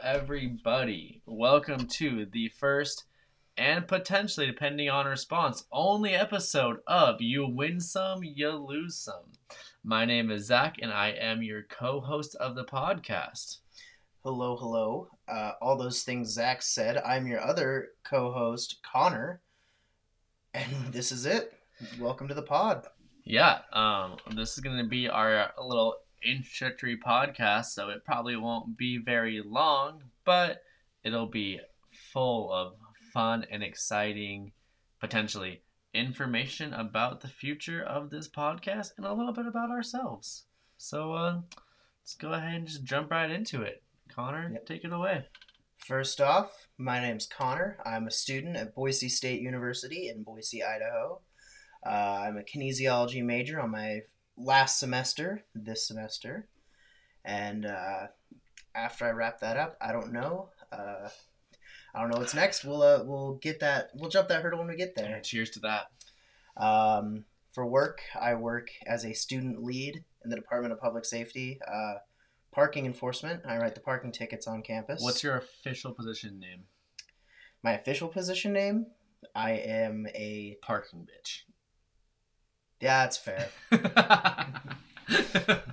everybody. Welcome to the first and potentially, depending on response, only episode of You Win Some, You Lose Some. My name is Zach, and I am your co host of the podcast. Hello, hello. Uh, all those things Zach said. I'm your other co host, Connor. And this is it. Welcome to the pod. Yeah, um, this is going to be our little introductory podcast, so it probably won't be very long, but it'll be full of fun and exciting, potentially, information about the future of this podcast and a little bit about ourselves. So uh, let's go ahead and just jump right into it. Connor, Yep. take it away. First off, my name's Connor. I'm a student at Boise State University in Boise, Idaho. Uh, I'm a kinesiology major on my last semester, this semester. And uh, after I wrap that up, I don't know. Uh, I don't know what's next. We'll uh, we'll get that. We'll jump that hurdle when we get there. Cheers to that. Um, for work, I work as a student lead in the Department of Public Safety, uh, parking enforcement. I write the parking tickets on campus. What's your official position name? my official position name? I am a. Parking bitch. Yeah, that's fair.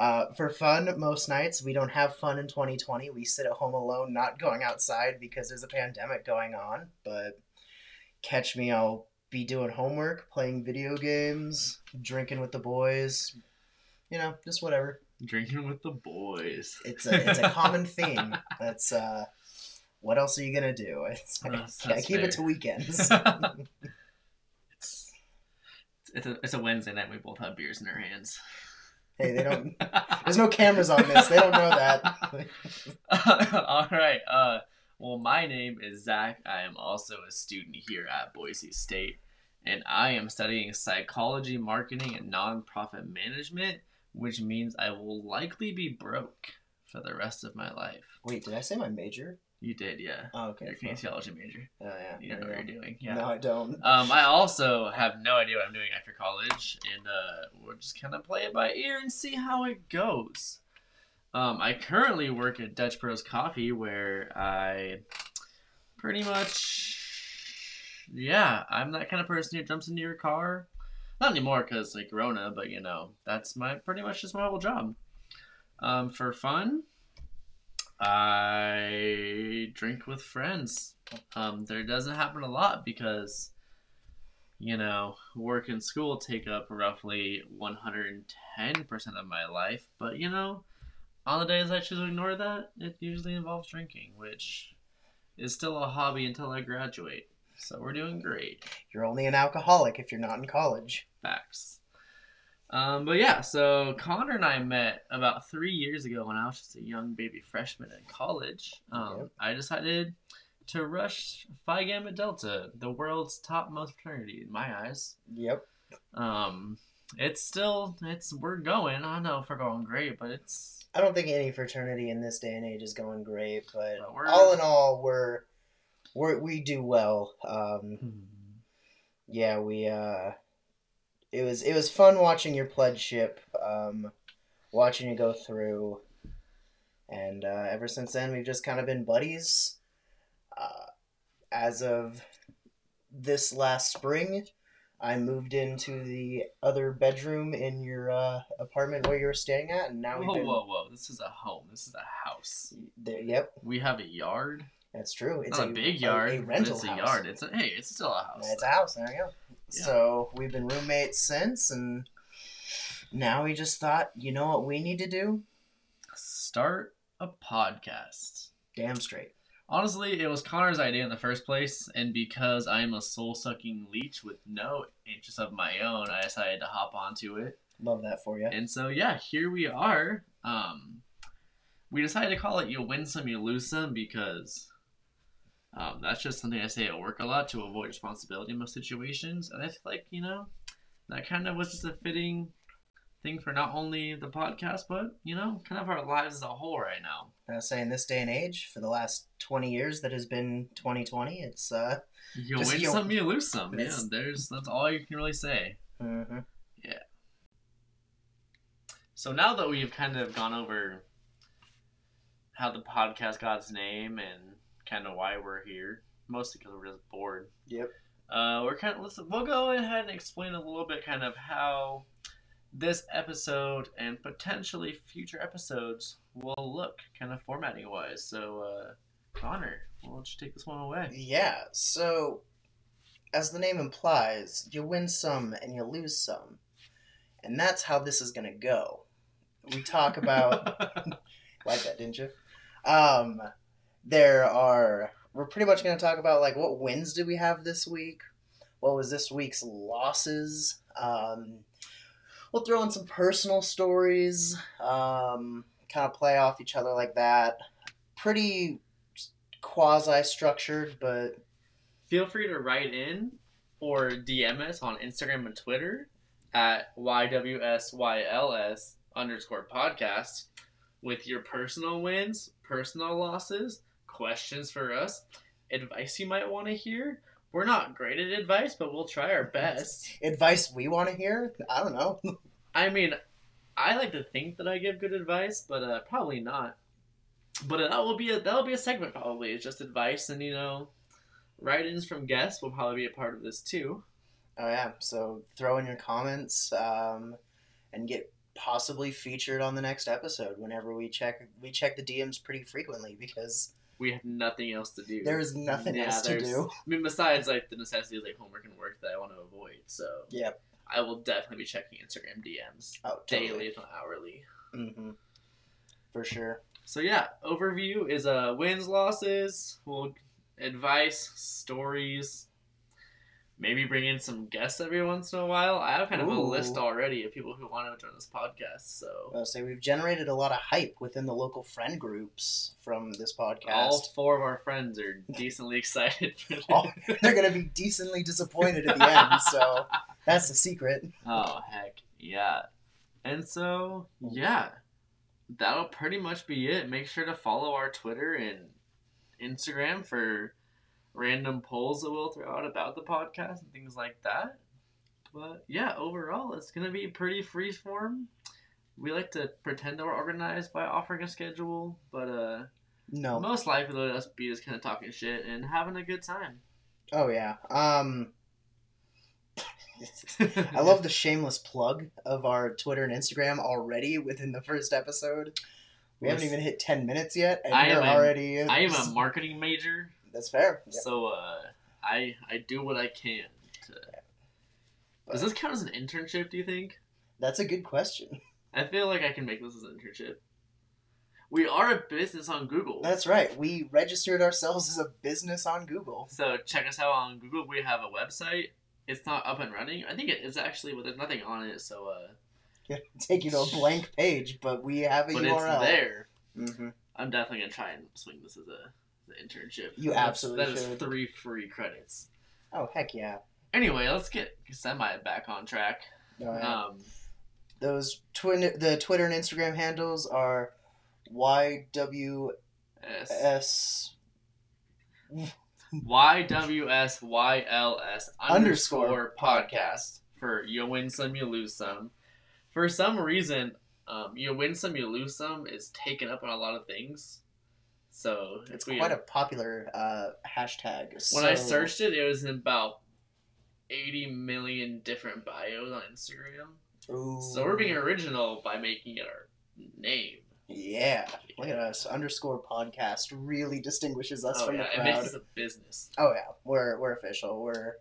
Uh, for fun, most nights we don't have fun in 2020. We sit at home alone, not going outside because there's a pandemic going on. But catch me, I'll be doing homework, playing video games, drinking with the boys. You know, just whatever. Drinking with the boys. It's a it's a common theme. That's uh, what else are you gonna do? It's, I that's keep fair. it to weekends. It's, a, it's a Wednesday night. We both have beers in our hands. hey, they don't. There's no cameras on this. They don't know that. All right. Uh, well, my name is Zach. I am also a student here at Boise State, and I am studying psychology, marketing, and nonprofit management, which means I will likely be broke for the rest of my life. Wait, did I say my major? You did, yeah. Oh, okay. You're a kinesiology major. Oh, yeah. You know what you you're doing. Yeah. No, I don't. Um, I also have no idea what I'm doing after college, and uh, we'll just kind of play it by ear and see how it goes. Um, I currently work at Dutch Bros Coffee, where I pretty much, yeah, I'm that kind of person who jumps into your car. Not anymore because like Corona, but you know that's my pretty much just my whole job. Um, for fun, I drink with friends. Um, there doesn't happen a lot because, you know, work and school take up roughly 110% of my life. But, you know, on the days I choose to ignore that, it usually involves drinking, which is still a hobby until I graduate. So we're doing great. You're only an alcoholic if you're not in college. Facts. Um, but yeah, so Connor and I met about three years ago when I was just a young baby freshman in college. Um, Yep. I decided to rush Phi Gamma Delta, the world's topmost fraternity in my eyes. Yep. Um, it's still, it's we're going. I don't know if we're going great, but it's I don't think any fraternity in this day and age is going great, but But all in all, we're, we're we do well. Um, yeah, we uh, it was it was fun watching your pledge ship, um, watching you go through, and uh, ever since then we've just kind of been buddies. Uh, as of this last spring, I moved into the other bedroom in your uh, apartment where you were staying at, and now we've been. whoa, whoa! This is a home. This is a house. There, yep, We have a yard. that's true. It's Not a, big yard. a, but rental it's a yard. It's a hey. It's still a house. It's a house. There you go. Yeah. So we've been roommates since, and now we just thought, you know what we need to do? Start a podcast. Damn straight. Honestly, it was Connor's idea in the first place, and because I'm a soul sucking leech with no interests of my own, I decided to hop onto it. Love that for you. And so, yeah, here we are. Um, we decided to call it "You Win Some, You Lose Some" because um, that's just something I say at work a lot to avoid responsibility in most situations, and I feel like you know that kind of was just a fitting thing for not only the podcast, but you know, kind of our lives as a whole right now. I say in this day and age, for the last twenty years that has been 2020, it's uh. You Just win you- some, you lose some. Yeah, there's that's all you can really say. mhm. So now that we've kind of gone over how the podcast got its name and kind of why we're here. Mostly because we're just bored. Yep. Uh, we're kind of listen. We'll go ahead and explain a little bit, kind of how this episode and potentially future episodes will look, kind of formatting wise. So, uh, Connor, why don't you take this one away? Yeah, so as the name implies, you win some and you lose some. And that's how this is to go. We talk about like that, didn't you? Um there are we're pretty much going to talk about like what wins did we have this week? What was this week's losses? Um we'll throw in some personal stories, um kind of play off each other like that. Pretty quasi structured, but Feel free to write in or DM us on Instagram and Twitter at YWSYLS underscore podcast with your personal wins, personal losses, questions for us, advice you might want to hear. We're not great at advice, but we'll try our best. advice we want to hear? I don't know. I mean, I like to think that I give good advice, but uh, probably not. But uh, that will be a that'll be a segment probably. It's just advice, and you know, write-ins from guests will probably be a part of this too. Oh yeah, so throw in your comments um, and get possibly featured on the next episode whenever we check we check the DMs pretty frequently because We have nothing else to do. there is nothing Yeah, else to do. I mean, besides like the necessities like homework and work that I want to avoid. So yeah, I will definitely be checking Instagram DMs Oh, daily, if not hourly. Mm-hmm. For sure. So yeah, overview is uh wins, losses, well, advice, stories. Maybe bring in some guests every once in a while. I have kind of a list already of people who want to join this podcast. So I'll say we've generated a lot of hype within the local friend groups from this podcast. all four of our friends are decently excited. Oh. They're gonna be decently disappointed at the end, so that's the secret. Oh heck yeah! And so yeah, that'll pretty much be it. Make sure to follow our Twitter and Instagram for random polls that we'll throw out about the podcast and things like that. But yeah, overall, it's gonna be pretty free form. We like to pretend that we're organized by offering a schedule, but uh, No. most likely it'll just be just kind of talking shit and having a good time. Oh yeah. Um I love the shameless plug of our Twitter and Instagram already within the first episode. We haven't even hit ten minutes yet, and I you're already. I am a marketing major, That's fair. Yep. so uh, I I do what I can. To... Does this count as an internship? Do you think? That's a good question. I feel like I can make this as an internship. We are a business on Google, That's right. We registered ourselves as a business on Google. so check us out on Google. We have a website. It's not up and running. I think it is actually, but there's nothing on it. So, uh, Take you to a blank page, but we have a but URL. it's there. hmm I'm definitely gonna try and swing this as a, an internship. You absolutely That is should. three free credits. Oh heck yeah! Anyway, let's get semi back on track. Um, Those twin the Twitter and Instagram handles are YWS. S YWSYLS Underscore underscore podcast for you win some, you lose some. For some reason, um, you win some, you lose some is taken up on a lot of things. So It's quite a popular uh, hashtag. when I searched it, it was in about 80 million different bios on Instagram. Ooh. So we're being original by making it our name. Yeah, look at us. Underscore podcast really distinguishes us oh, from yeah, the it crowd. makes us a business. Oh yeah, we're we're official. We're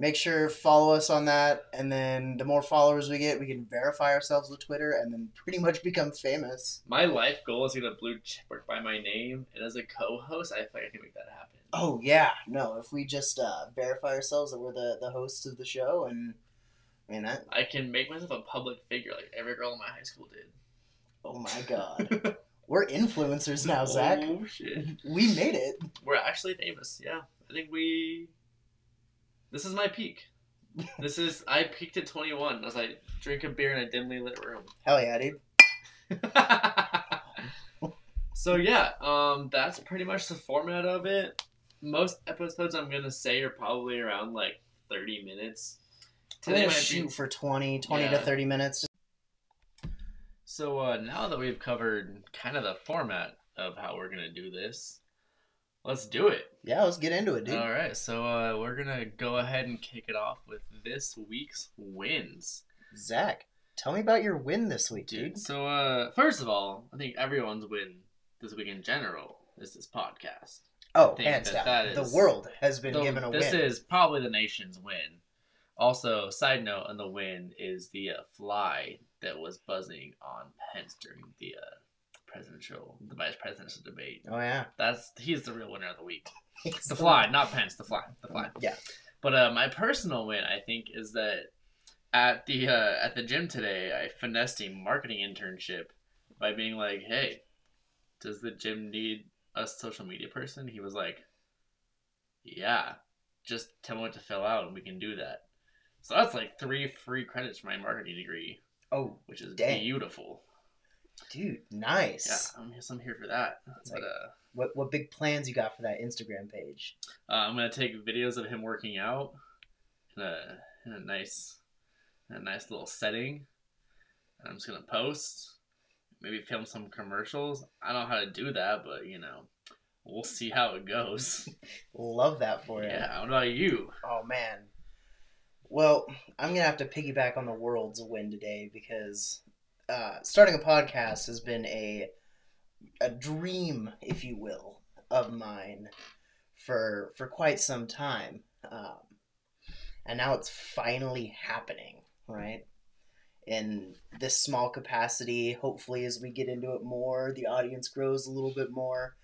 make sure follow us on that, and then the more followers we get, we can verify ourselves with Twitter, and then pretty much become famous. My life goal is to get a blue check by my name, and as a co-host, I think I can make that happen. Oh yeah, no. If we just uh, verify ourselves that we're the the hosts of the show, and I mean that. I can make myself a public figure like every girl in my high school did. Oh my god, we're influencers now, Zach. Oh shit. We made it. We're actually famous. Yeah, I think we. This is my peak. This is I peaked at 21 as I drink a beer in a dimly lit room. Hell yeah, dude. so yeah, um, that's pretty much the format of it. Most episodes I'm gonna say are probably around like 30 minutes. Today Today might might shoot be. for 20, 20 to thirty minutes. So uh, now that we've covered kind of the format of how we're gonna do this. Let's do it. Yeah, let's get into it, dude. All right, so uh, we're gonna go ahead and kick it off with this week's wins, Zach, tell me about your win this week, dude. dude. So uh, first of all, I think everyone's win this week in general is this podcast. Oh, hands that down. that the world has been The- given a this win. is probably the nation's win. Also, side note on the win is the uh, fly that was buzzing on Pence during the uh, presidential, the vice presidential debate. Oh yeah. That's he's the real winner of the week. The fly, not Pence. The fly. The fly. Yeah. But uh, my personal win, I think, is that at the uh, at the gym today, I finessed a marketing internship by being like, "Hey, does the gym need a social media person?" He was like, "Yeah, just tell me what to fill out, and we can do that." So that's like three free credits for my marketing degree, Oh, which is Dang. beautiful. Dude, nice. Yeah. I'm, I'm here for that. It's But like- uh, What what big plans you got for that Instagram page? Uh, I'm gonna take videos of him working out in a, in a nice, in a nice little setting. And I'm just gonna post, maybe film some commercials. I don't know how to do that, but you know, we'll see how it goes. Love that for you. yeah. What about you? Oh man. Well, I'm gonna have to piggyback on the world's win today because uh, starting a podcast has been a a dream, if you will, of mine for for quite some time, um, and now it's finally happening. Right. In this small capacity, hopefully, as we get into it more, the audience grows a little bit more.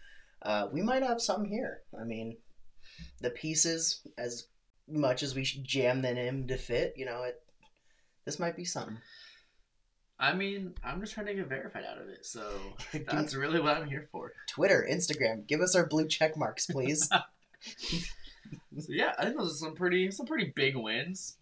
Uh, we might have some here. I mean, the pieces, as much as we jam them in to fit, you know, it this might be something. I mean, I'm just trying to get verified out of it, so that's really what I'm here for. Twitter, Instagram, give us our blue check marks, please. So yeah, I think those are some pretty some pretty big wins,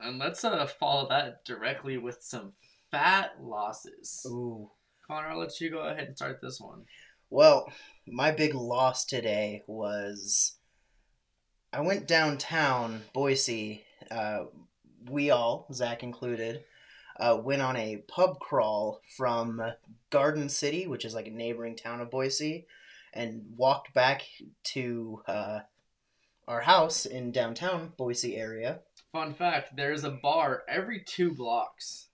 and let's uh follow that directly with some fat losses. Ooh. Connor, I'll let you go ahead and start this one. Well, my big loss today was I went downtown, Boise. Uh, we all, Zach included, uh, went on a pub crawl from Garden City, which is like a neighboring town of Boise, and walked back to uh, our house in downtown Boise area. Fun fact: there's a bar every two blocks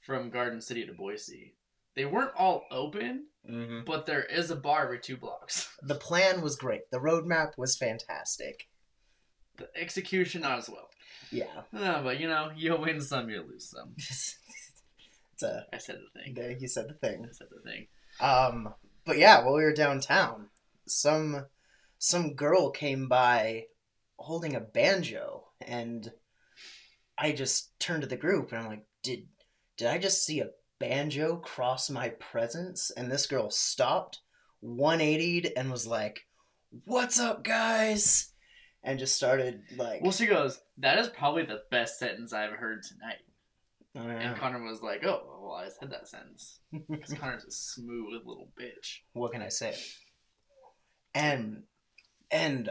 from Garden City to Boise. They weren't all open, Mm-hmm. but there is a bar every two blocks. The plan was great. The roadmap was fantastic. The execution not as well. Yeah. No, but you know, you win some, you lose some. it's a I said the thing. there you said the thing. I said the thing. Um, but yeah, while we were downtown, some some girl came by holding a banjo, and I just turned to the group and I'm like, "Did did I just see a banjo cross my presence?" And this girl stopped, 180'd, and was like, "What's up, guys?" And just started like, Well, she goes, "That is probably the best sentence I've heard tonight." "Oh, And. Connor was like, "Oh, well, I said that sentence." Because Connor's a smooth little bitch. what can I say? And and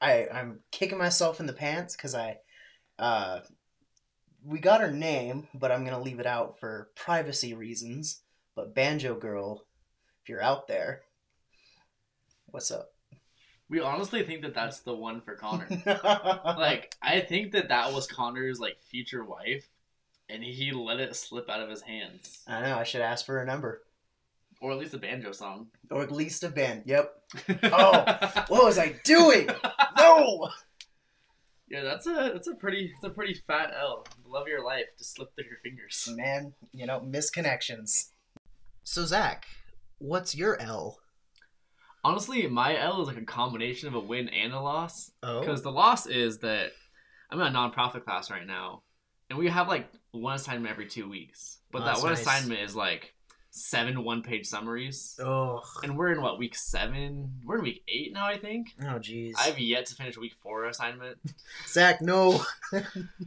I I'm kicking myself in the pants because I uh we got her name, but I'm gonna leave it out for privacy reasons. But Banjo Girl, if you're out there, what's up? We honestly think that that's the one for Connor. like, I think that that was Connor's like future wife, and he let it slip out of his hands, I know I should ask for a number, or at least a banjo song. or at least a band. Yep. Oh. What was I doing? No. yeah, that's a that's a pretty that's a pretty fat L. Love your life, just slip through your fingers. Man, you know misconnections. So Zach, what's your L? Honestly, my L is like a combination of a win and a loss. Oh. Because the loss is that I'm in a nonprofit class right now, and we have like one assignment every two weeks. But Oh, that one nice. assignment is like seven one page summaries. Oh. And we're in what, week seven? We're in week eight now, I think. Oh jeez. I've yet to finish week four assignment. Zach, no.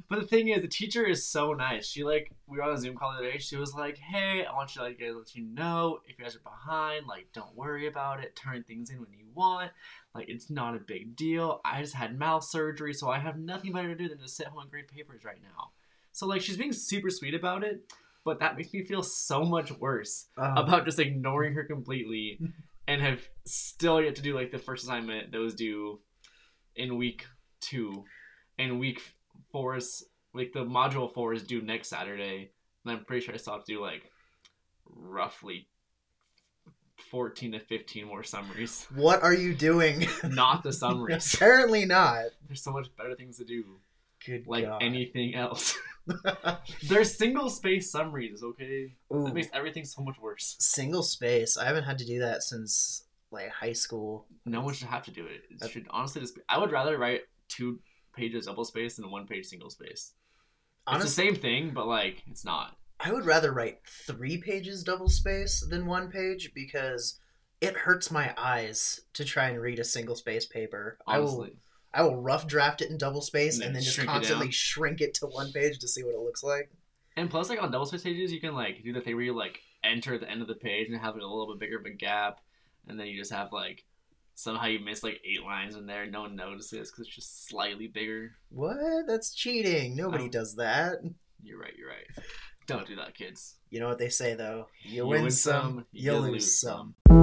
But the thing is, the teacher is so nice. She like we were on a Zoom call the other day. She was like, "Hey, I want you to like let you know if you guys are behind, like don't worry about it. Turn things in when you want. Like it's not a big deal. I just had mouth surgery, so I have nothing better to do than to sit home and grade papers right now. So like she's being super sweet about it, but that makes me feel so much worse Uh, about just ignoring her completely and have still yet to do like the first assignment that was due in week two, and week four is like the module four is due next Saturday, and I'm pretty sure I still have to do like roughly fourteen to fifteen more summaries. What are you doing? Not the summaries. Apparently not. There's so much better things to do, Good like God. anything else. There's single space summaries, okay? Ooh, That makes everything so much worse. single space. I haven't had to do that since like high school. No one should have to do it. It should honestly just. Be, I would rather write two pages double space than one page single space. It's Honestly, the same thing, but like it's not. I would rather write three pages double space than one page because it hurts my eyes to try and read a single space paper. I will Honestly, I will rough draft it in double space And and, then then just shrink it constantly shrink it to one page to see what it looks like. and plus, like on double space pages, you can like do the thing where you like enter at the end of the page and have it a little bit bigger of a gap, and then you just have like somehow you miss like eight lines in there. No one notices because it's just slightly bigger. What? That's cheating. Nobody Oh. does that. You're right. You're right. Don't do that, kids. You know what they say though. You, You win, win some, some, you you lose lose some. All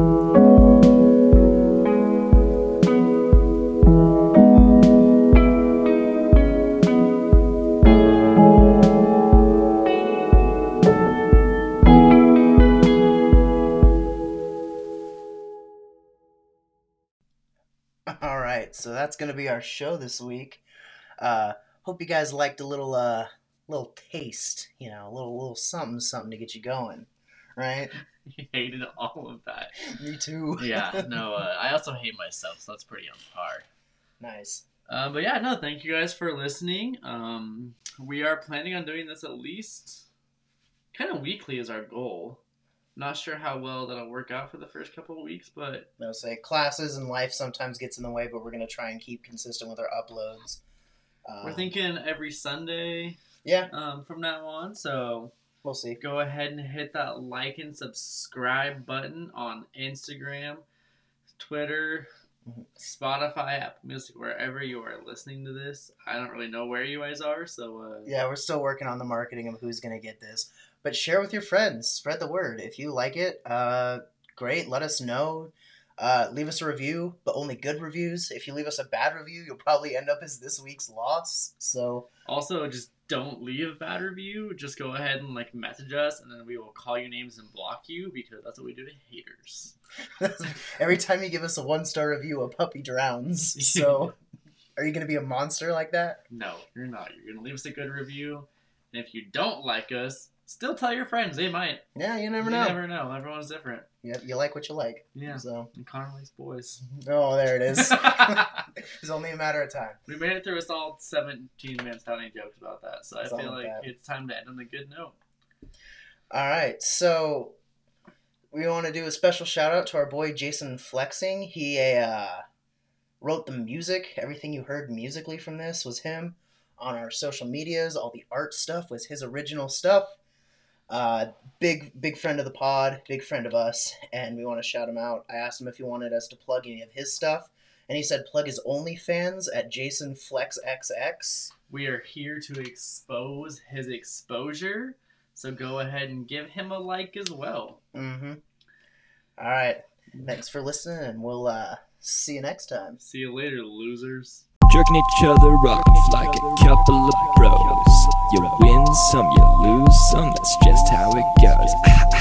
right, so that's gonna be our show this week. Uh, hope you guys liked a little uh little taste, you know, a little little something something to get you going, right? You hated all of that. Me too. Yeah. No. Uh, I also hate myself, so that's pretty on par. nice. Uh, but yeah, no, thank you guys for listening. Um, we are planning on doing this at least kind of weekly is our goal. Not sure how well that'll work out for the first couple of weeks, but I'll say classes and life sometimes gets in the way, but we're gonna try and keep consistent with our uploads. Uh, we're thinking every Sunday yeah, um, from now on. So we'll see. go ahead and hit that like and subscribe button on Instagram, Twitter, Mhm. Spotify, Apple Music, wherever you are listening to this. I don't really know where you guys are, so uh, Yeah, we're still working on the marketing of who's gonna get this, but share with your friends. Spread the word. If you like it, uh, great. Let us know. Uh, leave us a review, but only good reviews. If you leave us a bad review, you'll probably end up as this week's loss. So Also, just don't leave a bad review. Just go ahead and like message us, and then we will call you names and block you because that's what we do to haters. every time you give us a one star review, a puppy drowns. So are you gonna be a monster like that? No, you're not. You're gonna leave us a good review, and if you don't like us, still tell your friends. They might. Yeah, you never you know. never know. Everyone's different. You, you like what you like. Yeah. So, And boys. oh, there it is. it's only a matter of time. we made it through us all 17 minutes telling jokes about that, so I It's all feel like bad. it's time to end on a good note. All right, so we want to do a special shout out to our boy Jason Flexing. He uh, wrote the music. Everything you heard musically from this was him. On our social medias, all the art stuff was his original stuff. Uh, big big friend of the pod, big friend of us, and we want to shout him out. I asked him if he wanted us to plug any of his stuff, and he said plug his OnlyFans at Jason Flex XX. We are here to expose his exposure, so go ahead and give him a like as well. Mm-hmm. All right, thanks for listening, and we'll uh, see you next time. See you later, losers. Jerking each other off like a couple of bros. You'll win some, you'll lose some, that's just how it goes.